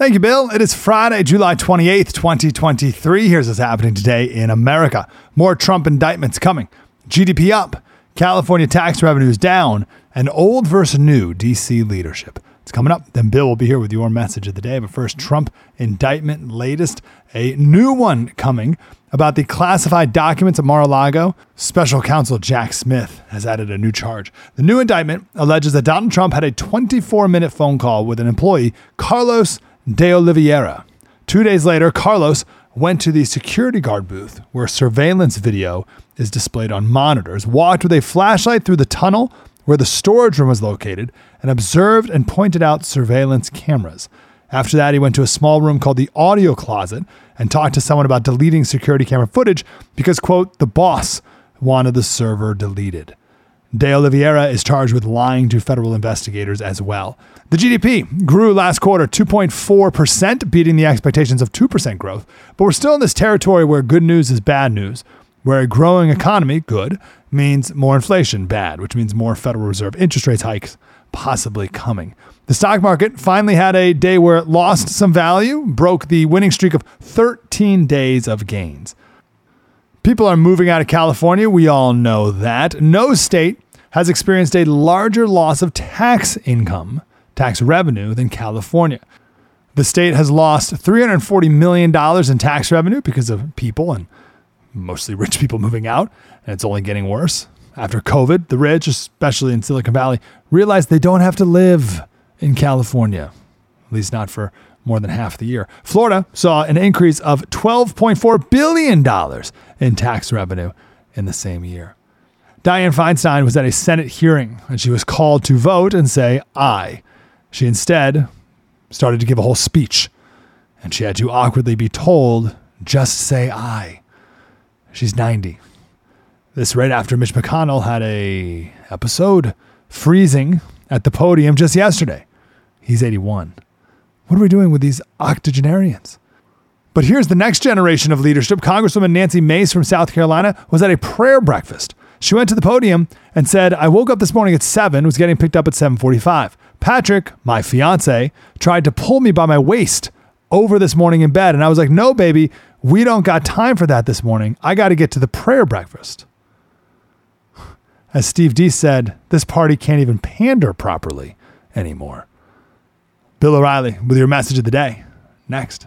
Thank you, Bill. It is Friday, July 28th, 2023. Here's what's happening today in America. More Trump indictments coming. GDP up, California tax revenues down, and old versus new DC leadership. It's coming up. Then Bill will be here with your message of the day. But first, Trump indictment latest, a new one coming about the classified documents at Mar a Lago, special counsel Jack Smith has added a new charge. The new indictment alleges that Donald Trump had a 24 minute phone call with an employee, Carlos de Oliveira. Two days later, Carlos went to the security guard booth where surveillance video is displayed on monitors, walked with a flashlight through the tunnel where the storage room was located, and observed and pointed out surveillance cameras. After that, he went to a small room called the audio closet and talked to someone about deleting security camera footage because, quote, the boss wanted the server deleted. De Oliveira is charged with lying to federal investigators as well. The GDP grew last quarter 2.4%, beating the expectations of 2% growth. But we're still in this territory where good news is bad news, where a growing economy, good, means more inflation, bad, which means more Federal Reserve interest rates hikes possibly coming. The stock market finally had a day where it lost some value, broke the winning streak of 13 days of gains. People are moving out of California. We all know that. No state has experienced a larger loss of tax income, tax revenue, than California. The state has lost $340 million in tax revenue because of people and mostly rich people moving out, and it's only getting worse. After COVID, the rich, especially in Silicon Valley, realized they don't have to live in California, at least not for more than half the year. Florida saw an increase of $12.4 billion in tax revenue in the same year. Dianne Feinstein was at a Senate hearing and she was called to vote and say aye. She instead started to give a whole speech and she had to awkwardly be told, just say aye. She's 90. This right after Mitch McConnell had a episode freezing at the podium just yesterday. He's 81. What are we doing with these octogenarians? But here's the next generation of leadership. Congresswoman Nancy Mace from South Carolina was at a prayer breakfast. She went to the podium and said, "I woke up this morning at 7, was getting picked up at 7:45. Patrick, my fiance, tried to pull me by my waist over this morning in bed, and I was like, "No, baby, we don't got time for that this morning. I got to get to the prayer breakfast." As Steve D said, this party can't even pander properly anymore. Bill O'Reilly with your message of the day. Next.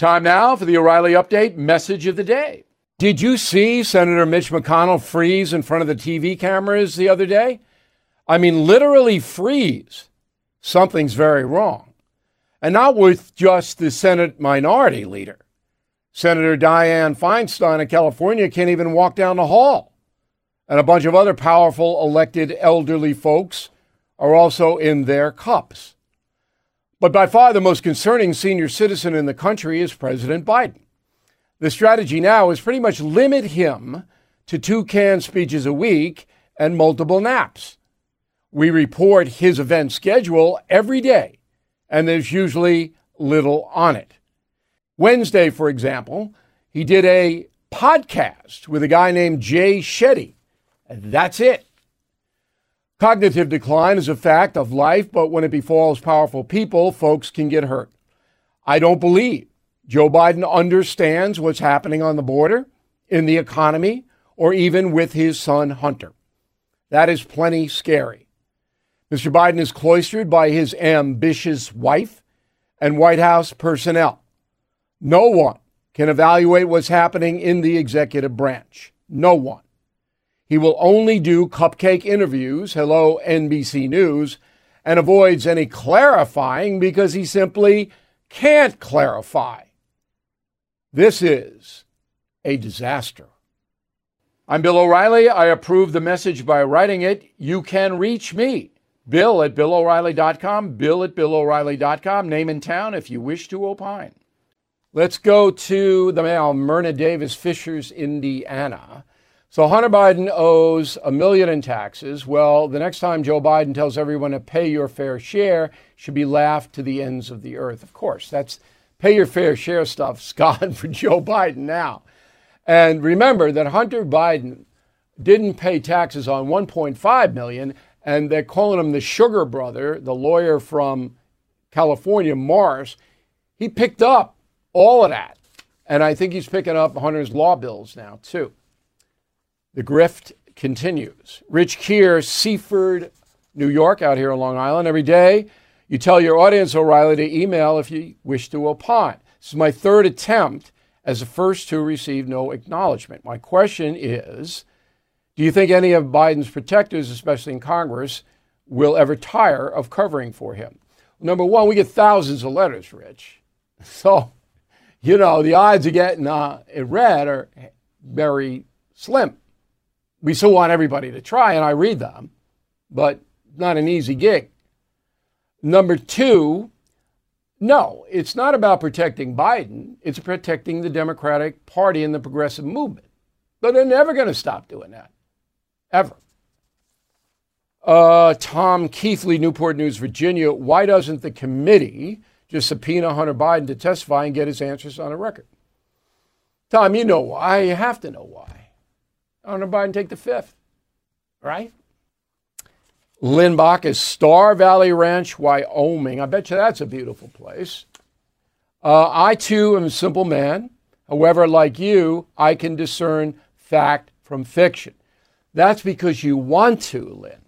Time now for the O'Reilly Update message of the day. Did you see Senator Mitch McConnell freeze in front of the TV cameras the other day? I mean, literally freeze. Something's very wrong. And not with just the Senate minority leader. Senator Dianne Feinstein of California can't even walk down the hall. And a bunch of other powerful elected elderly folks are also in their cups. But by far the most concerning senior citizen in the country is President Biden. The strategy now is pretty much limit him to two canned speeches a week and multiple naps. We report his event schedule every day, and there's usually little on it. Wednesday, for example, he did a podcast with a guy named Jay Shetty. And that's it. Cognitive decline is a fact of life, but when it befalls powerful people, folks can get hurt. I don't believe Joe Biden understands what's happening on the border, in the economy, or even with his son Hunter. That is plenty scary. Mr. Biden is cloistered by his ambitious wife and White House personnel. No one can evaluate what's happening in the executive branch. No one. He will only do cupcake interviews, hello, NBC News, and avoids any clarifying because he simply can't clarify. This is a disaster. I'm Bill O'Reilly. I approve the message by writing it. You can reach me, Bill at BillO'Reilly.com, Bill at BillO'Reilly.com, name and town if you wish to opine. Let's go to the mail, Myrna Davis, Fishers, Indiana. So Hunter Biden owes a million in taxes. Well, the next time Joe Biden tells everyone to pay your fair share, should be laughed to the ends of the earth. Of course, that's pay your fair share stuff's gone for Joe Biden now. And remember that Hunter Biden didn't pay taxes on 1.5 million, and they're calling him the sugar brother, the lawyer from California, Morris. He picked up all of that. And I think he's picking up Hunter's law bills now, too. The grift continues. Rich Keir, Seaford, New York, out here on Long Island. Every day, you tell your audience, O'Reilly, to email if you wish to opine. This is my third attempt as the first to receive no acknowledgement. My question is Do you think any of Biden's protectors, especially in Congress, will ever tire of covering for him? Number one, we get thousands of letters, Rich. So, you know, the odds of getting uh, it read are very slim we still want everybody to try, and I read them, but not an easy gig. Number two, no, it's not about protecting Biden. It's protecting the Democratic Party and the progressive movement. But they're never going to stop doing that, ever. Uh, Tom Keithley, Newport News, Virginia. Why doesn't the committee just subpoena Hunter Biden to testify and get his answers on a record? Tom, you know why. You have to know why. Hunter Biden take the fifth, right? Lynn Bach is Star Valley Ranch, Wyoming. I bet you that's a beautiful place. Uh, I too am a simple man. However, like you, I can discern fact from fiction. That's because you want to, Lynn.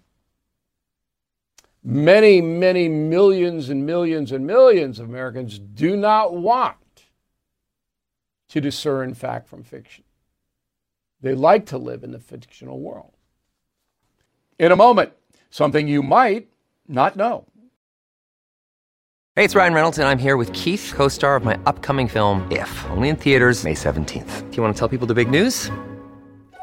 Many, many millions and millions and millions of Americans do not want to discern fact from fiction. They like to live in the fictional world. In a moment, something you might not know. Hey, it's Ryan Reynolds, and I'm here with Keith, co star of my upcoming film, If, only in theaters, May 17th. Do you want to tell people the big news?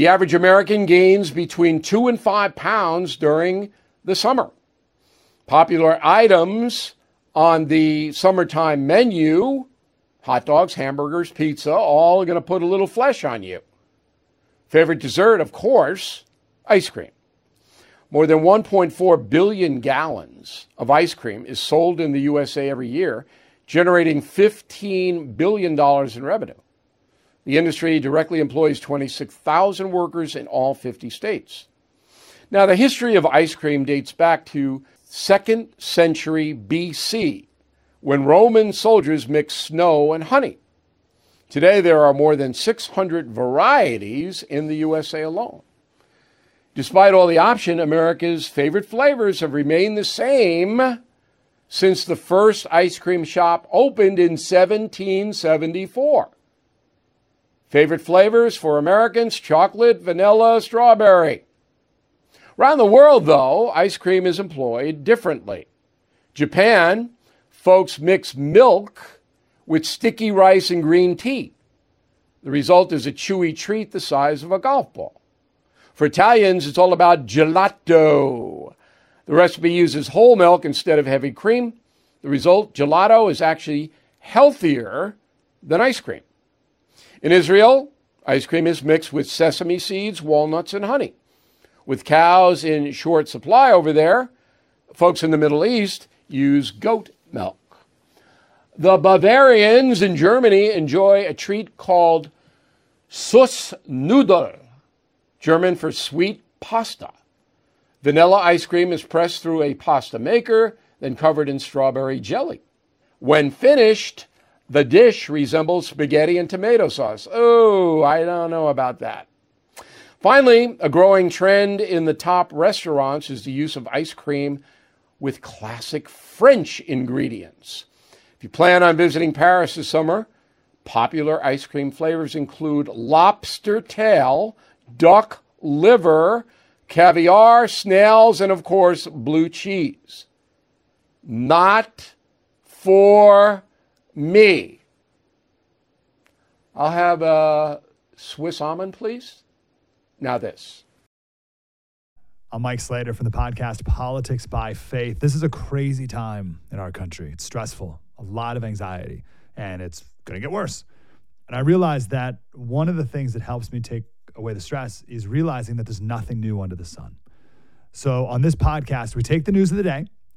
The average American gains between two and five pounds during the summer. Popular items on the summertime menu hot dogs, hamburgers, pizza, all are going to put a little flesh on you. Favorite dessert, of course, ice cream. More than 1.4 billion gallons of ice cream is sold in the USA every year, generating $15 billion in revenue. The industry directly employs 26,000 workers in all 50 states. Now, the history of ice cream dates back to 2nd century BC when Roman soldiers mixed snow and honey. Today, there are more than 600 varieties in the USA alone. Despite all the option, America's favorite flavors have remained the same since the first ice cream shop opened in 1774. Favorite flavors for Americans chocolate, vanilla, strawberry. Around the world, though, ice cream is employed differently. Japan, folks mix milk with sticky rice and green tea. The result is a chewy treat the size of a golf ball. For Italians, it's all about gelato. The recipe uses whole milk instead of heavy cream. The result, gelato, is actually healthier than ice cream. In Israel, ice cream is mixed with sesame seeds, walnuts, and honey. With cows in short supply over there, folks in the Middle East use goat milk. The Bavarians in Germany enjoy a treat called Süßnudel, German for sweet pasta. Vanilla ice cream is pressed through a pasta maker, then covered in strawberry jelly. When finished, the dish resembles spaghetti and tomato sauce. Oh, I don't know about that. Finally, a growing trend in the top restaurants is the use of ice cream with classic French ingredients. If you plan on visiting Paris this summer, popular ice cream flavors include lobster tail, duck liver, caviar, snails, and of course, blue cheese. Not for me. I'll have a Swiss almond, please. Now, this. I'm Mike Slater from the podcast Politics by Faith. This is a crazy time in our country. It's stressful, a lot of anxiety, and it's going to get worse. And I realized that one of the things that helps me take away the stress is realizing that there's nothing new under the sun. So on this podcast, we take the news of the day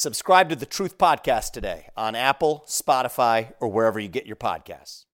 Subscribe to the Truth Podcast today on Apple, Spotify, or wherever you get your podcasts.